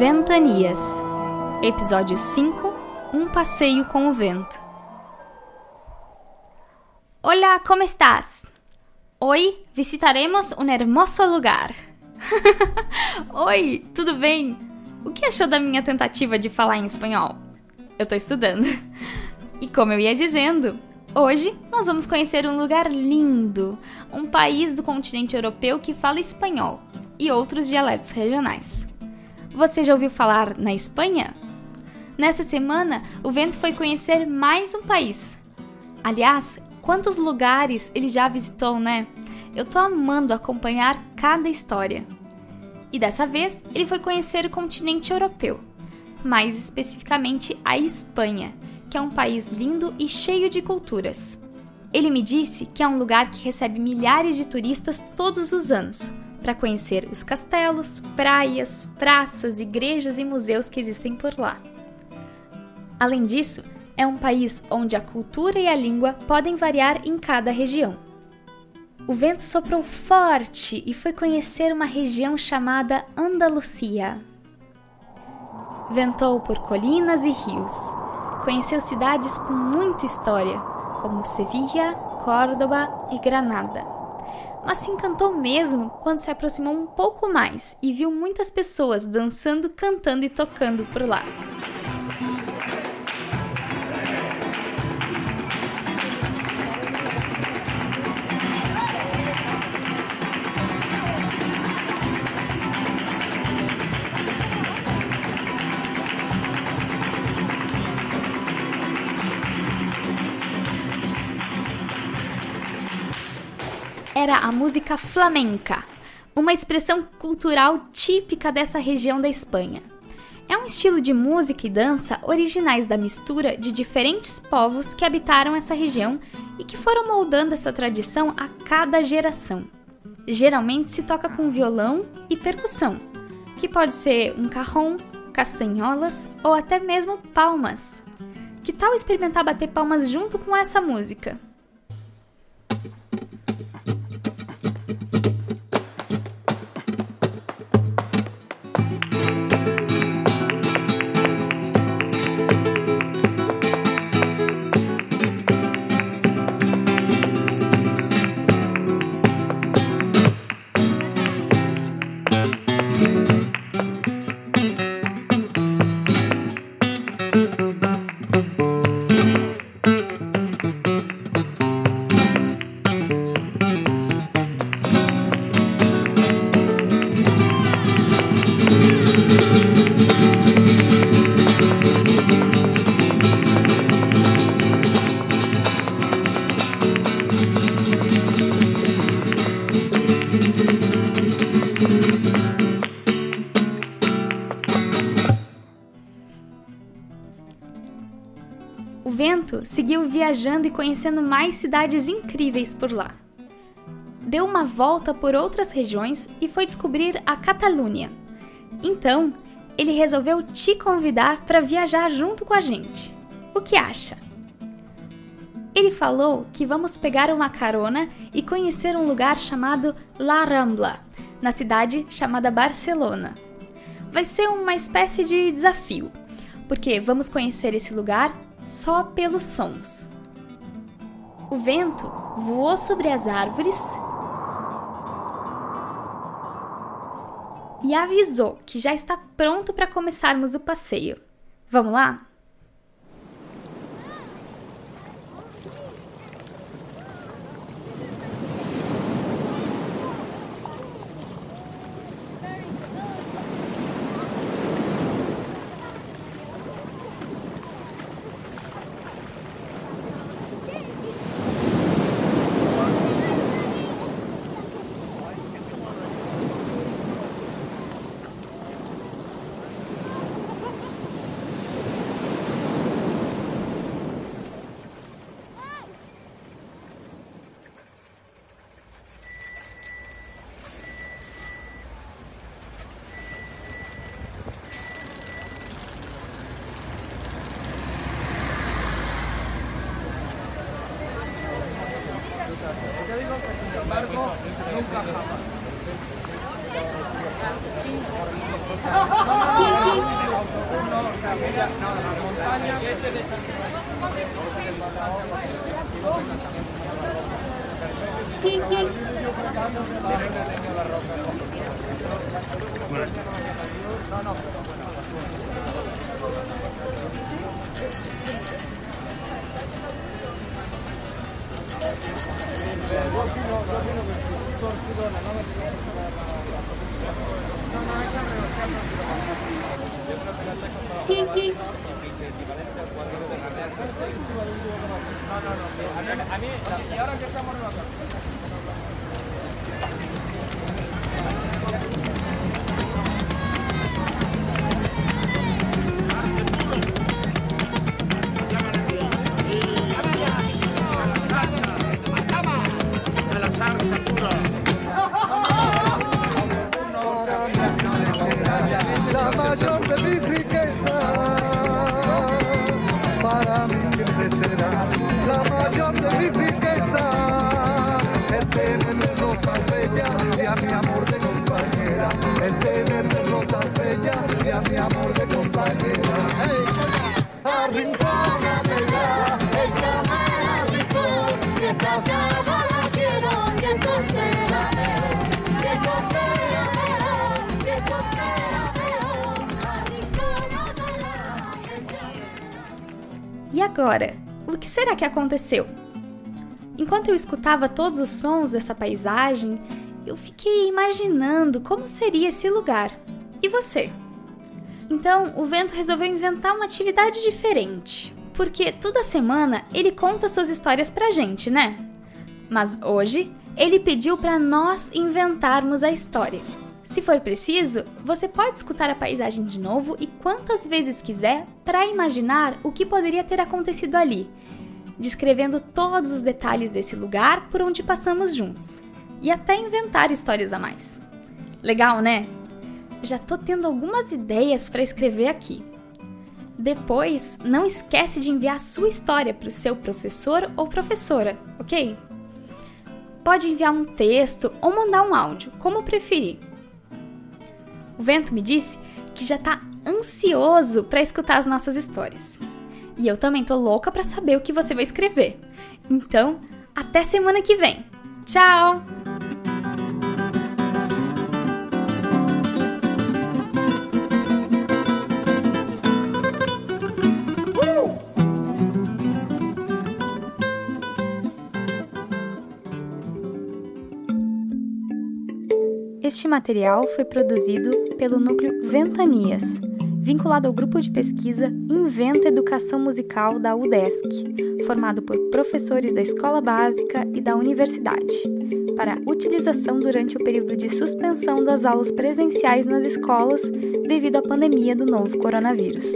Ventanias, Episódio 5 Um passeio com o vento. Olá, como estás? Hoje visitaremos um hermoso lugar. Oi, tudo bem? O que achou da minha tentativa de falar em espanhol? Eu tô estudando. E como eu ia dizendo, hoje nós vamos conhecer um lugar lindo, um país do continente europeu que fala espanhol e outros dialetos regionais. Você já ouviu falar na Espanha? Nessa semana, o vento foi conhecer mais um país. Aliás, quantos lugares ele já visitou, né? Eu tô amando acompanhar cada história. E dessa vez, ele foi conhecer o continente europeu, mais especificamente a Espanha, que é um país lindo e cheio de culturas. Ele me disse que é um lugar que recebe milhares de turistas todos os anos, para conhecer os castelos, praias, praças, igrejas e museus que existem por lá. Além disso, é um país onde a cultura e a língua podem variar em cada região. O vento soprou forte e foi conhecer uma região chamada Andalucia. Ventou por colinas e rios. Conheceu cidades com muita história, como Sevilla, Córdoba e Granada mas se encantou mesmo quando se aproximou um pouco mais e viu muitas pessoas dançando, cantando e tocando por lá. Era a música flamenca, uma expressão cultural típica dessa região da Espanha. É um estilo de música e dança originais da mistura de diferentes povos que habitaram essa região e que foram moldando essa tradição a cada geração. Geralmente se toca com violão e percussão, que pode ser um carrom, castanholas ou até mesmo palmas. Que tal experimentar bater palmas junto com essa música? O vento seguiu viajando e conhecendo mais cidades incríveis por lá. Deu uma volta por outras regiões e foi descobrir a Catalunha. Então, ele resolveu te convidar para viajar junto com a gente. O que acha? Ele falou que vamos pegar uma carona e conhecer um lugar chamado La Rambla, na cidade chamada Barcelona. Vai ser uma espécie de desafio, porque vamos conhecer esse lugar só pelos sons. O vento voou sobre as árvores e avisou que já está pronto para começarmos o passeio. Vamos lá? No, no. అని ఎవరో చెప్తామని amor de compañera Arrincónamela, échame a rincón mientras la quiero y E agora? O que será que aconteceu? Enquanto eu escutava todos os sons dessa paisagem, eu fiquei imaginando como seria esse lugar. E você? Então, o vento resolveu inventar uma atividade diferente. Porque toda semana ele conta suas histórias pra gente, né? Mas hoje ele pediu para nós inventarmos a história. Se for preciso, você pode escutar a paisagem de novo e quantas vezes quiser para imaginar o que poderia ter acontecido ali, descrevendo todos os detalhes desse lugar por onde passamos juntos e até inventar histórias a mais. Legal, né? Já tô tendo algumas ideias para escrever aqui. Depois, não esquece de enviar sua história para o seu professor ou professora, ok? Pode enviar um texto ou mandar um áudio, como preferir. O vento me disse que já tá ansioso para escutar as nossas histórias. E eu também tô louca para saber o que você vai escrever. Então, até semana que vem. Tchau! Este material foi produzido pelo núcleo Ventanias, vinculado ao grupo de pesquisa Inventa Educação Musical da UDESC, formado por professores da escola básica e da universidade, para utilização durante o período de suspensão das aulas presenciais nas escolas devido à pandemia do novo coronavírus.